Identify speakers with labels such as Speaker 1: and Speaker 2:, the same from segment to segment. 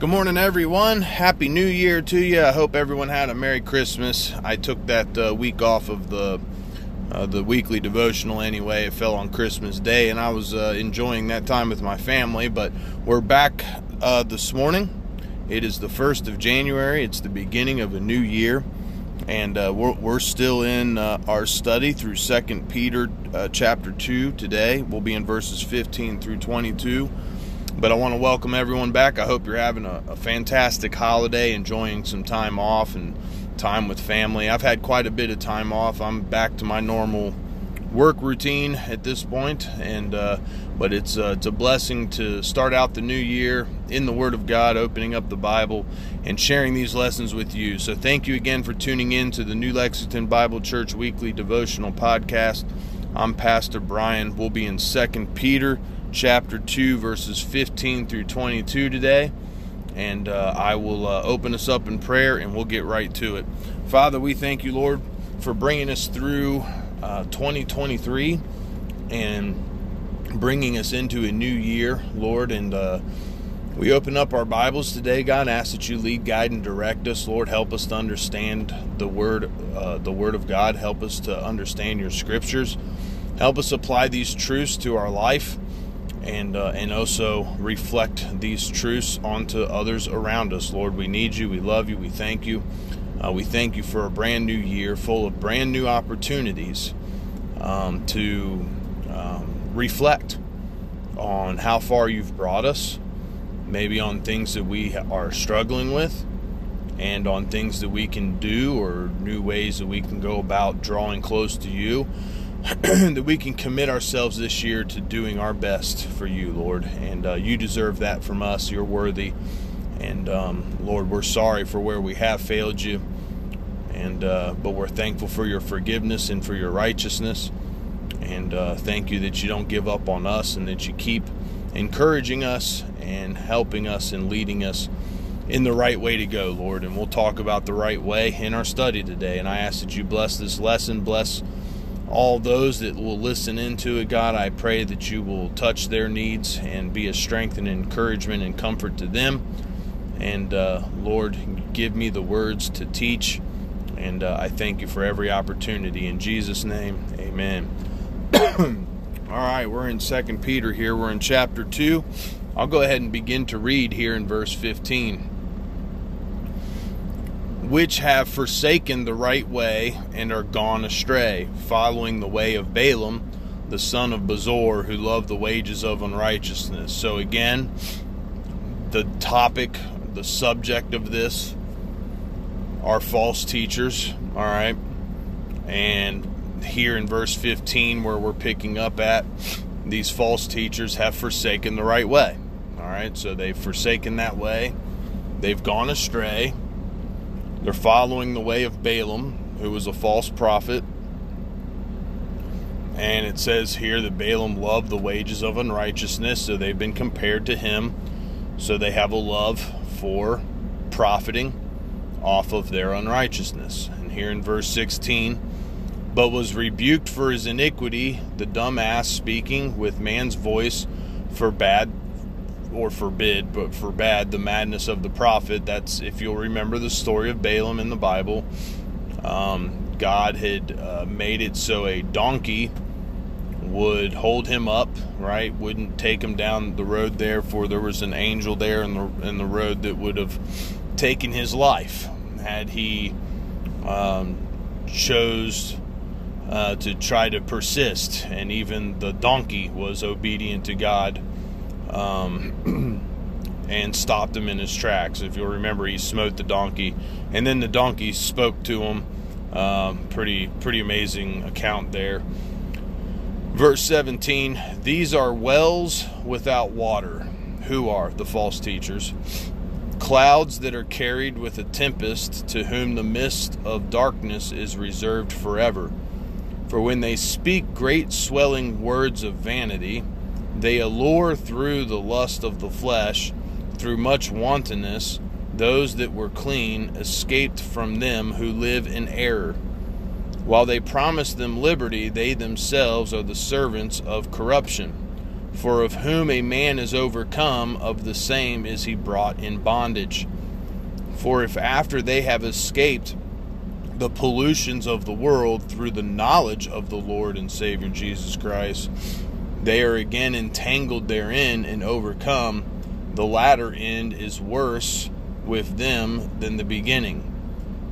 Speaker 1: Good morning, everyone. Happy New Year to you. I hope everyone had a Merry Christmas. I took that uh, week off of the uh, the weekly devotional anyway. It fell on Christmas Day, and I was uh, enjoying that time with my family. But we're back uh, this morning. It is the first of January. It's the beginning of a new year, and uh, we're, we're, still in uh, our study through Second Peter chapter two today. We'll be in verses 15 through 22. But I want to welcome everyone back. I hope you're having a, a, fantastic holiday, enjoying some time off and time with family. I've had quite a bit of time off. I'm back to my normal work routine at this point, and uh, but it's uh, it's a blessing to start out the new year in the Word of God, opening up the Bible, and sharing these lessons with you. So thank you again for tuning in to the New Lexington Bible Church weekly devotional podcast. I'm Pastor Brian. We'll be in Second Peter chapter 2, verses 15 through 22 today. And uh, I will uh, open us up in prayer and we'll get right to it. Father, we thank you, Lord, for bringing us through uh, 2023 and bringing us into a new year, Lord. And uh, we open up our Bibles today, God. And Ask that you lead, guide, and direct us, Lord. Help us to understand the word, uh, the Word of God. Help us to understand your Scriptures. Help us apply these truths to our life and uh, and also reflect these truths onto others around us. Lord, we need you. We love you. We thank you. Uh, we thank you for a brand new year full of brand new opportunities um, to um, reflect on how far you've brought us, maybe on things that we are struggling with, and on things that we can do or new ways that we can go about drawing close to you. that we can commit ourselves this year to doing our best for you, Lord. And uh, you deserve that from us. You're worthy. And um, Lord, we're sorry for where we have failed you. And uh, but we're thankful for your forgiveness and for your righteousness. And uh, thank you that you don't give up on us and that you keep encouraging us and helping us and leading us in the right way to go, Lord. And we'll talk about the right way in our study today. And I ask that you bless this lesson, bless all those that will listen into it, God, I pray that you will touch their needs and be a strength and encouragement and comfort to them. And uh, Lord, give me the words to teach. And uh, I thank you for every opportunity. In Jesus' name, amen. all right, we're in Second Peter here. We're in chapter 2. I'll go ahead and begin to read here in verse 15 which have forsaken the right way and are gone astray, following the way of Balaam, the son of Bosor, who loved the wages of unrighteousness. So, again, the topic, the subject of this are false teachers, all right? And here in verse 15, where we're picking up at, these false teachers have forsaken the right way, all right? So, they've forsaken that way, they've gone astray they're following the way of Balaam, who was a false prophet. And it says here that Balaam loved the wages of unrighteousness, so they've been compared to him. So they have a love for profiting off of their unrighteousness. And here in verse 16, but was rebuked for his iniquity, the dumb ass speaking with man's voice for bad or forbid, but forbade the madness of the prophet. That's if you'll remember the story of Balaam in the Bible. Um, God had uh, made it so a donkey would hold him up, right? Wouldn't take him down the road there, for there was an angel there in the in the road that would have taken his life had he um, chose uh, to try to persist. And even the donkey was obedient to God um, and stopped him in his tracks. If you'll remember, he smote the donkey, and then the donkey spoke to him. Um, pretty pretty amazing account there. Verse 17: These are wells without water. Who are the false teachers? Clouds that are carried with a tempest, to whom the mist of darkness is reserved forever. For when they speak great swelling words of vanity, they allure through the lust of the flesh, through much wantonness, those that were clean escaped from them who live in error. While they promise them liberty, they themselves are the servants of corruption. For of whom a man is overcome, of the same is he brought in bondage. For if after they have escaped the pollutions of the world through the knowledge of the Lord and Savior Jesus Christ, they are again entangled therein and overcome, the latter end is worse with them than the beginning.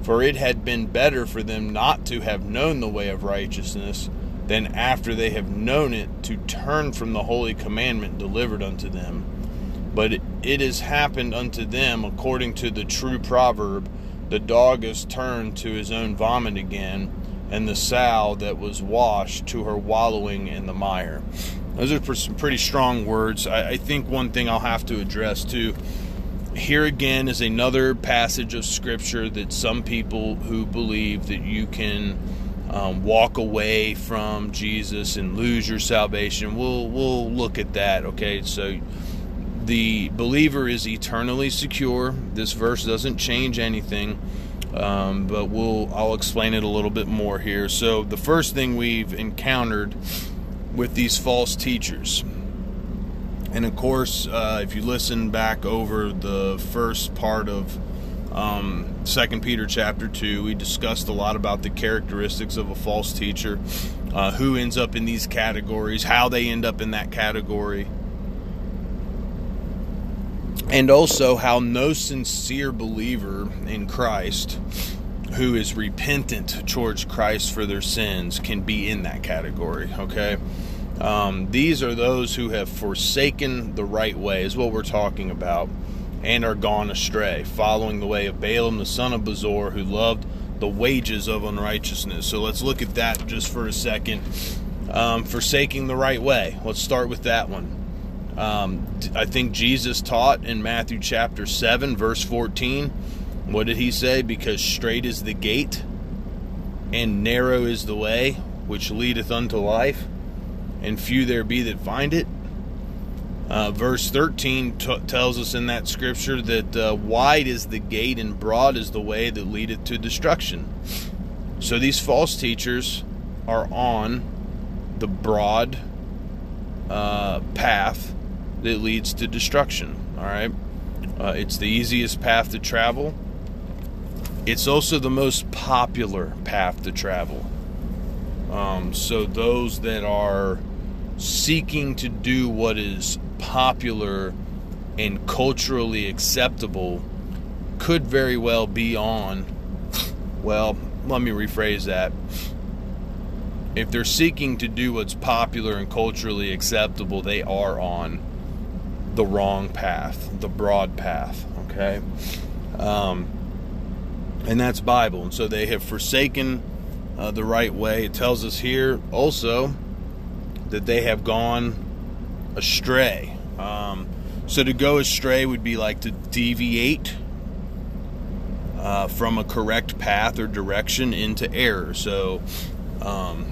Speaker 1: For it had been better for them not to have known the way of righteousness than after they have known it to turn from the holy commandment delivered unto them. But it has happened unto them according to the true proverb the dog is turned to his own vomit again, and the sow that was washed to her wallowing in the mire. Those are some pretty strong words. I, I think one thing I'll have to address too here again is another passage of scripture that some people who believe that you can um, walk away from Jesus and lose your salvation. We'll we'll look at that. Okay, so the believer is eternally secure. This verse doesn't change anything, um, but we'll I'll explain it a little bit more here. So the first thing we've encountered with these false teachers and of course, uh, if you listen back over the first part of um, Second Peter chapter two, we discussed a lot about the characteristics of a false teacher, uh, who ends up in these categories, how they end up in that category, and also how no sincere believer in Christ who is repentant towards Christ for their sins can be in that category. Okay. Um, these are those who have forsaken the right way, is what we're talking about, and are gone astray, following the way of Balaam the son of Bosor, who loved the wages of unrighteousness. So let's look at that just for a second. Um, forsaking the right way. Let's start with that one. Um, I think Jesus taught in Matthew chapter 7, verse 14. What did he say? Because straight is the gate, and narrow is the way which leadeth unto life and few there be that find it. Uh, verse 13 t- tells us in that scripture that uh, wide is the gate and broad is the way that leadeth to destruction. So these false teachers are on the broad uh, path that leads to destruction. All right, uh, it's the easiest path to travel. It's also the most popular path to travel. Um, so those that are seeking to do what is popular and culturally acceptable could very well be on, well, let me rephrase that. If they're seeking to do what's popular and culturally acceptable, they are on the wrong path, the broad path, okay? Um, and that's Bible. And so they have forsaken uh, the right way. It tells us here also that they have gone astray. Um, so to go astray would be like to deviate uh, from a correct path or direction into error. So, um,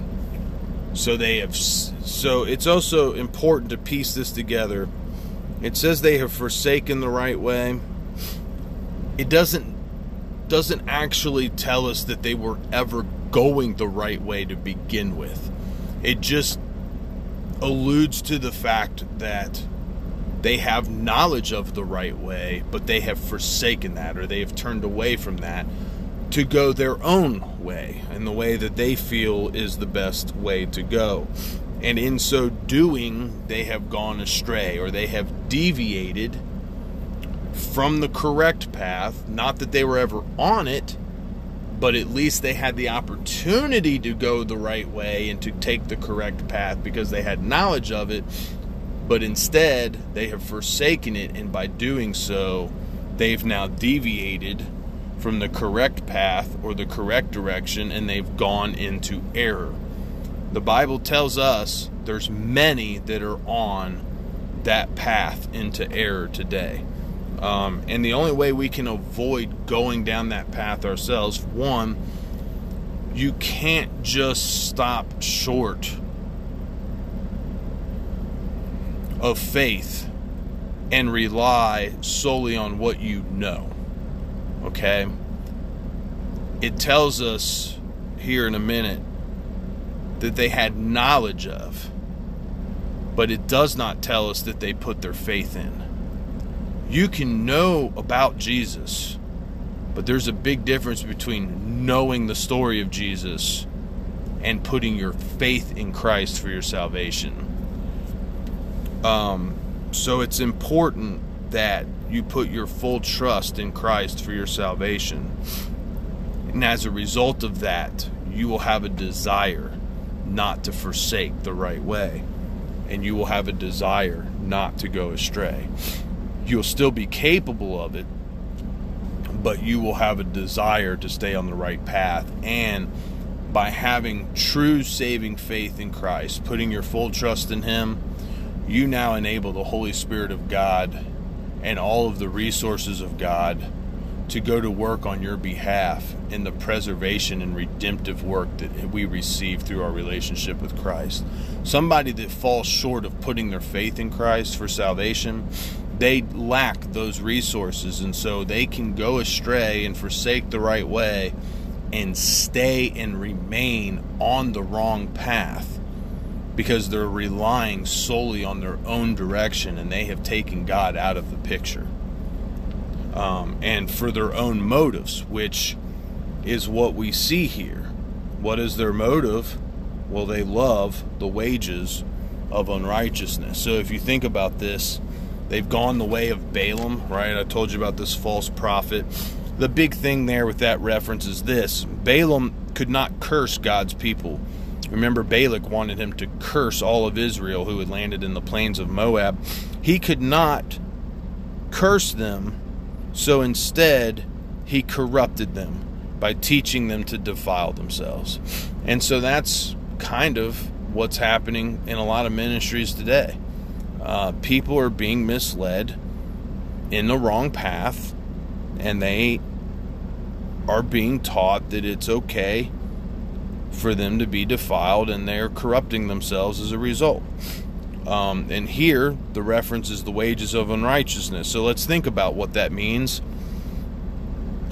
Speaker 1: so they have. So it's also important to piece this together. It says they have forsaken the right way. It doesn't doesn't actually tell us that they were ever going the right way to begin with. It just alludes to the fact that they have knowledge of the right way, but they have forsaken that or they have turned away from that to go their own way and the way that they feel is the best way to go. And in so doing, they have gone astray or they have deviated from the correct path. Not that they were ever on it, but at least they had the opportunity to go the right way and to take the correct path because they had knowledge of it. But instead, they have forsaken it, and by doing so, they've now deviated from the correct path or the correct direction and they've gone into error. The Bible tells us there's many that are on that path into error today. Um, and the only way we can avoid going down that path ourselves, one, you can't just stop short of faith and rely solely on what you know. Okay? It tells us here in a minute that they had knowledge of. but it does not tell us that they put their faith in. You can know about Jesus, but there's a big difference between knowing the story of Jesus and putting your faith in Christ for your salvation. Um, so it's important that you put your full trust in Christ for your salvation. And as a result of that, you will have a desire not to forsake the right way. And you will have a desire not to go astray. You'll still be capable of it, but you will have a desire to stay on the right path. And by having true saving faith in Christ, putting your full trust in Him, you now enable the Holy Spirit of God and all of the resources of God to go to work on your behalf in the preservation and redemptive work that we receive through our relationship with Christ. Somebody that falls short of putting their faith in Christ for salvation, they lack those resources, and so they can go astray and forsake the right way and stay and remain on the wrong path because they're relying solely on their own direction and they have taken God out of the picture. Um, and for their own motives, which is what we see here. What is their motive? Well, they love the wages of unrighteousness. So if you think about this, they've gone the way of Balaam, right? I told you about this false prophet. The big thing there with that reference is this Balaam could not curse God's people Remember, Balak wanted him to curse all of Israel who had landed in the plains of Moab. He could not curse them, so instead, he corrupted them by teaching them to defile themselves. And so that's kind of what's happening in a lot of ministries today. Uh, people are being misled in the wrong path, and they are being taught that it's okay for them to be defiled and they're corrupting themselves as a result. Um, and here, the reference is the wages of unrighteousness. So let's think about what that means.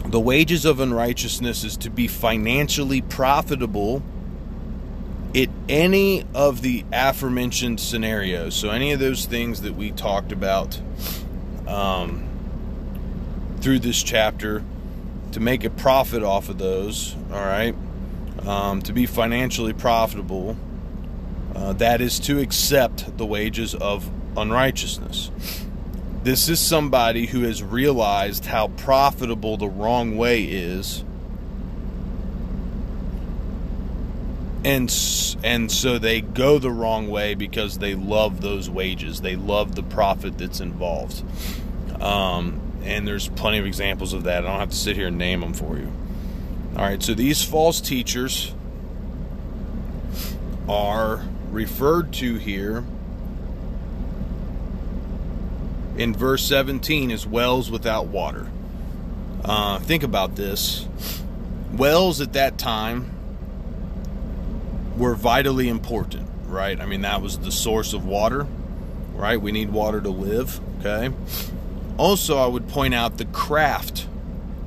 Speaker 1: The wages of unrighteousness is to be financially profitable in any of the aforementioned scenarios. So, any of those things that we talked about um, through this chapter, to make a profit off of those, all right? um, to be financially profitable, uh, that is to accept the wages of unrighteousness. This is somebody who has realized how profitable the wrong way is. And, and so they go the wrong way because they love those wages. They love the profit that's involved. Um, and there's plenty of examples of that. I don't have to sit here and name them for you. All right, so these false teachers are referred to here in verse 17 as wells without water. Uh, think about this. Wells at that time were vitally important, right? I mean, that was the source of water, right? We need water to live, okay? Also, I would point out the craft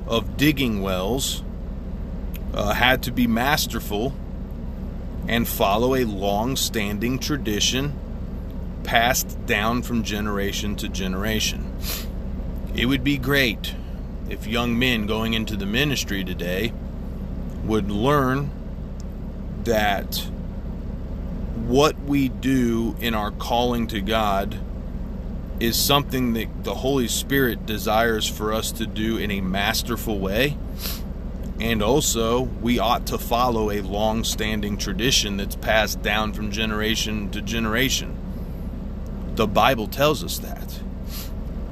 Speaker 1: of digging wells uh, had to be masterful and follow a long standing tradition passed down from generation to generation. It would be great if young men going into the ministry today would learn that what we do in our calling to God is something that the Holy Spirit desires for us to do in a masterful way and also, we ought to follow a long standing tradition that's passed down from generation to generation. The Bible tells us that.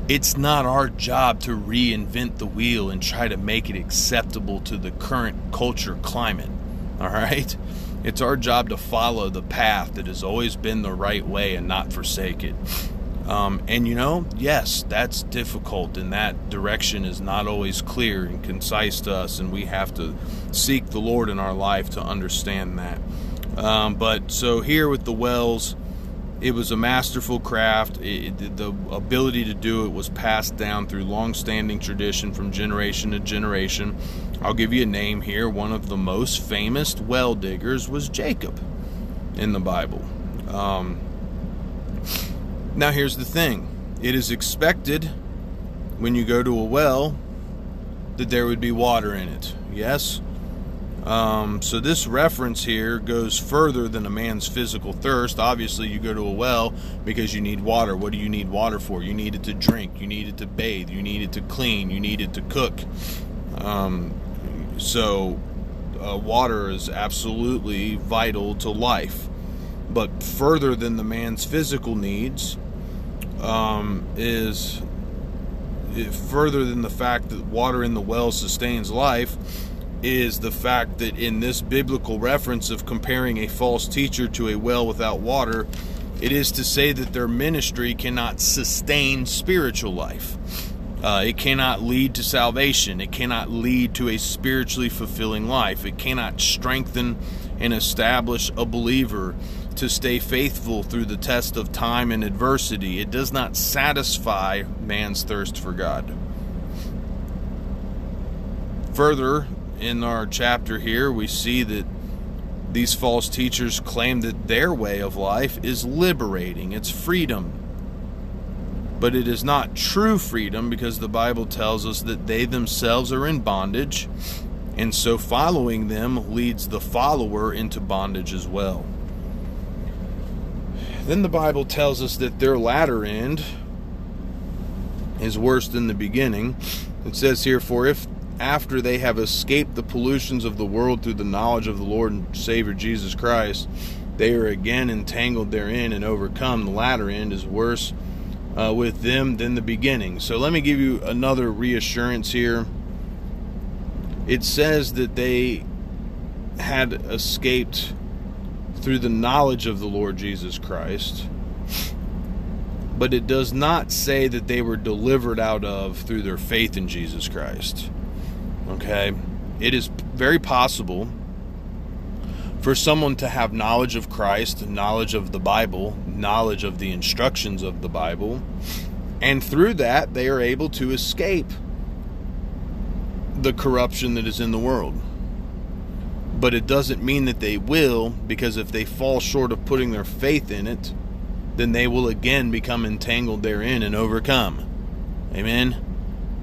Speaker 1: It's not our job to reinvent the wheel and try to make it acceptable to the current culture climate. All right? It's our job to follow the path that has always been the right way and not forsake it. Um, and you know, yes, that's difficult, and that direction is not always clear and concise to us, and we have to seek the Lord in our life to understand that. Um, but so here with the wells, it was a masterful craft. It, the ability to do it was passed down through long-standing tradition from generation to generation. I'll give you a name here. One of the most famous well diggers was Jacob in the Bible. Um, Now, here's the thing it is expected when you go to a well that there would be water in it. Yes? Um, so this reference here goes further than a man's physical thirst. Obviously, you go to a well because you need water. What do you need water for? You need it to drink. You need it to bathe. You need it to clean. You need it to cook. Um, so, uh, water is absolutely vital to life. But further than the man's physical needs um, is further than the fact that water in the well sustains life is the fact that in this biblical reference of comparing a false teacher to a well without water, it is to say that their ministry cannot sustain spiritual life. Uh, it cannot lead to salvation. It cannot lead to a spiritually fulfilling life. It cannot strengthen and establish a believer to stay faithful through the test of time and adversity. It does not satisfy man's thirst for God. Further, in our chapter here, we see that these false teachers claim that their way of life is liberating, it's freedom. But it is not true freedom because the Bible tells us that they themselves are in bondage, and so following them leads the follower into bondage as well. Then the Bible tells us that their latter end is worse than the beginning. It says here, For if after they have escaped the pollutions of the world through the knowledge of the Lord and Savior Jesus Christ, they are again entangled therein and overcome. The latter end is worse uh, with them than the beginning. So let me give you another reassurance here. It says that they had escaped through the knowledge of the Lord Jesus Christ. But it does not say that they were delivered out of through their faith in Jesus Christ. Okay? It is very possible for someone to have knowledge of Christ, knowledge of the Bible, knowledge of the instructions of the Bible, and through that they are able to escape the corruption that is in the world. But it doesn't mean that they will, because if they fall short of putting their faith in it, then they will again become entangled therein and overcome. Amen.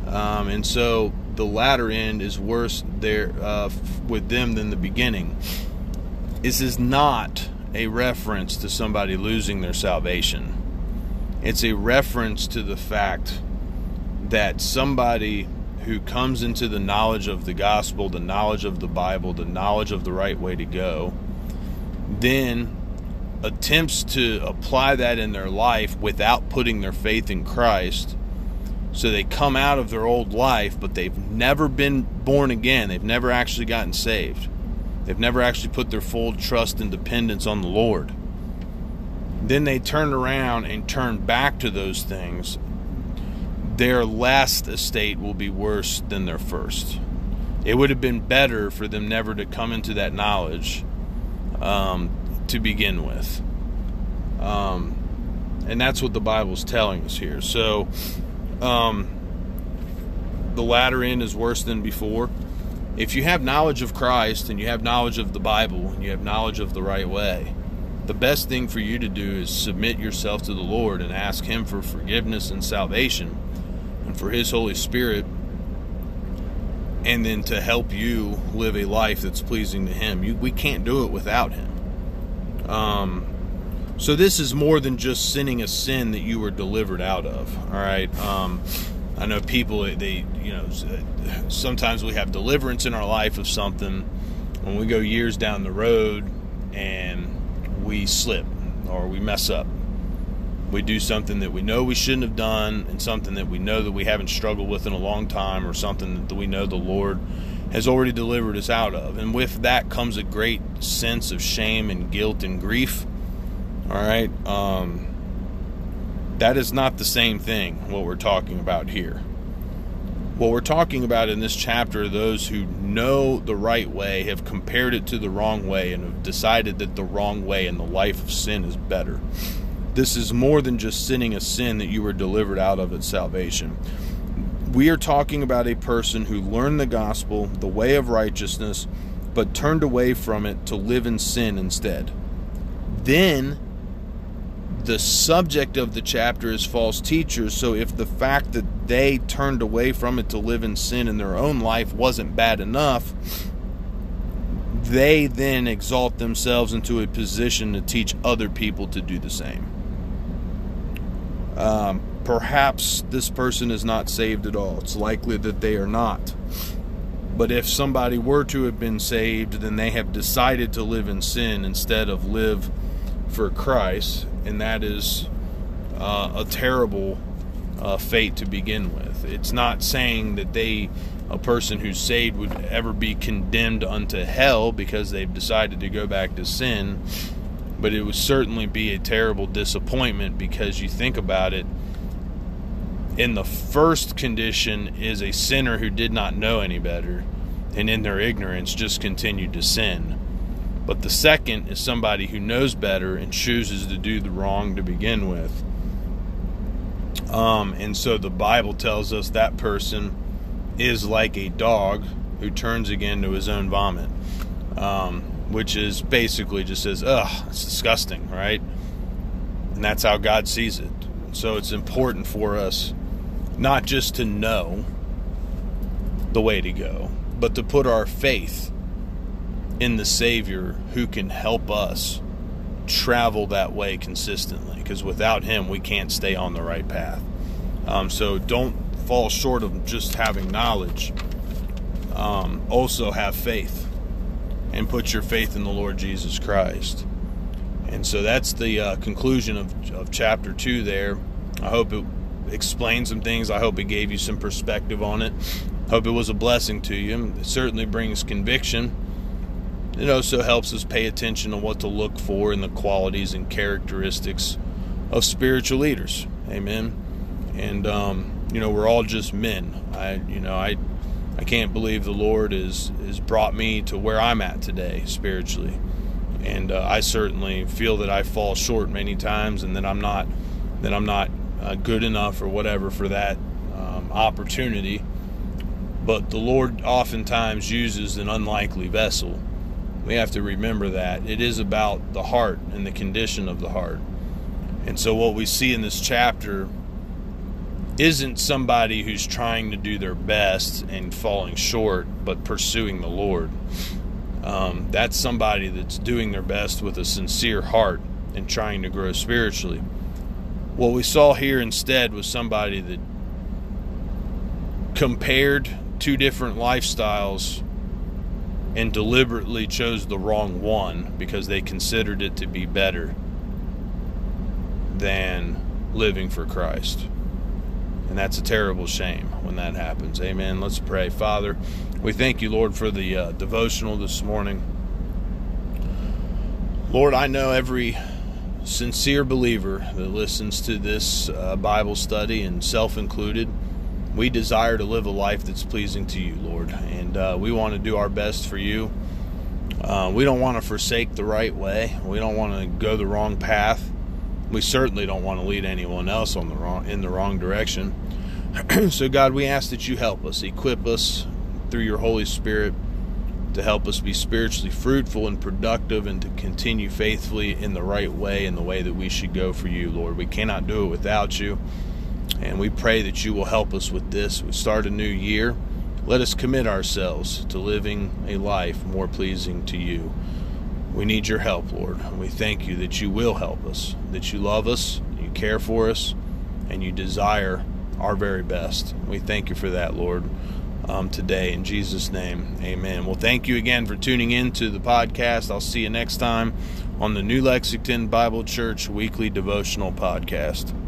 Speaker 1: Um, and so the latter end is worse there uh, with them than the beginning. This is not a reference to somebody losing their salvation. It's a reference to the fact that somebody who comes into the knowledge of the gospel, the knowledge of the Bible, the knowledge of the right way to go, then attempts to apply that in their life without putting their faith in Christ so they come out of their old life, but they've never been born again. They've never actually gotten saved. They've never actually put their full trust and dependence on the Lord. Then they turn around and turn back to those things. Their last estate will be worse than their first. It would have been better for them never to come into that knowledge um, to begin with. Um, and that's what the Bible's telling us here. So, um, the latter end is worse than before. If you have knowledge of Christ and you have knowledge of the Bible and you have knowledge of the right way, the best thing for you to do is submit yourself to the Lord and ask Him for forgiveness and salvation and for His Holy Spirit, and then to help you live a life that's pleasing to Him. You, we can't do it without Him. Um, so this is more than just sinning a sin that you were delivered out of. All right. Um, I know people they you know sometimes we have deliverance in our life of something when we go years down the road and we slip or we mess up. We do something that we know we shouldn't have done and something that we know that we haven't struggled with in a long time or something that we know the Lord has already delivered us out of. And with that comes a great sense of shame and guilt and grief all right. Um, that is not the same thing, what we're talking about here. What we're talking about in this chapter are those who know the right way, have compared it to the wrong way, and have decided that the wrong way and the life of sin is better. This is more than just sinning a sin that you were delivered out of at salvation. We are talking about a person who learned the gospel, the way of righteousness, but turned away from it to live in sin instead. Then the subject of the chapter is false teachers. So if the fact that they turned away from it to live in sin in their own life wasn't bad enough, they then exalt themselves into a position to teach other people to do the same. Um, perhaps this person is not saved at all. It's likely that they are not. But if somebody were to have been saved, then they have decided to live in sin instead of live for Christ, and that is uh, a terrible uh, fate to begin with. It's not saying that they, a person who's saved, would ever be condemned unto hell because they've decided to go back to sin, but it would certainly be a terrible disappointment because you think about it. In the first condition is a sinner who did not know any better, and in their ignorance just continued to sin but the second is somebody who knows better and chooses to do the wrong to begin with. Um, and so the Bible tells us that person is like a dog who turns again to his own vomit, um, which is basically just says, ugh, it's disgusting, right? And that's how God sees it. So it's important for us not just to know the way to go, but to put our faith in the Savior who can help us travel that way consistently. Because without Him, we can't stay on the right path. Um, so don't fall short of just having knowledge. Um, also have faith and put your faith in the Lord Jesus Christ. And so that's the uh, conclusion of, of chapter 2 there. I hope it explained some things. I hope it gave you some perspective on it. Hope it was a blessing to you. It certainly brings conviction it also helps us pay attention to what to look for in the qualities and characteristics of spiritual leaders. Amen. And um, you know, we're all just men. I, you know, I, I can't believe the Lord has has brought me to where I'm at today spiritually, and uh, I certainly feel that I fall short many times, and that I'm not, that I'm not uh, good enough or whatever for that um, opportunity. But the Lord oftentimes uses an unlikely vessel we have to remember that it is about the heart and the condition of the heart. And so, what we see in this chapter isn't somebody who's trying to do their best and falling short, but pursuing the Lord. Um, that's somebody that's doing their best with a sincere heart and trying to grow spiritually. What we saw here instead was somebody that compared two different lifestyles and deliberately chose the wrong one because they considered it to be better than living for Christ. And that's a terrible shame when that happens. Amen. Let's pray. Father, we thank you, Lord, for the uh, devotional this morning. Lord, I know every sincere believer that listens to this uh, Bible study, and self included, we desire to live a life that's pleasing to you, Lord, and uh, we want to do our best for you. Uh, we don't want to forsake the right way. We don't want to go the wrong path. We certainly don't want to lead anyone else on the wrong in the wrong direction. so, God, we ask that you help us, equip us through your Holy Spirit to help us be spiritually fruitful and productive and to continue faithfully in the right way, in the way that we should go for you, Lord. We cannot do it without you. And we pray that you will help us with this. We start a new year. Let us commit ourselves to living a life more pleasing to you. We need your help, Lord. And we thank you that you will help us, that you love us, you care for us, and you desire our very best. We thank you for that, Lord, um, today. In Jesus' name, amen. Well, thank you again for tuning in to the podcast. I'll see you next time on the New Lexington Bible Church Weekly Devotional Podcast.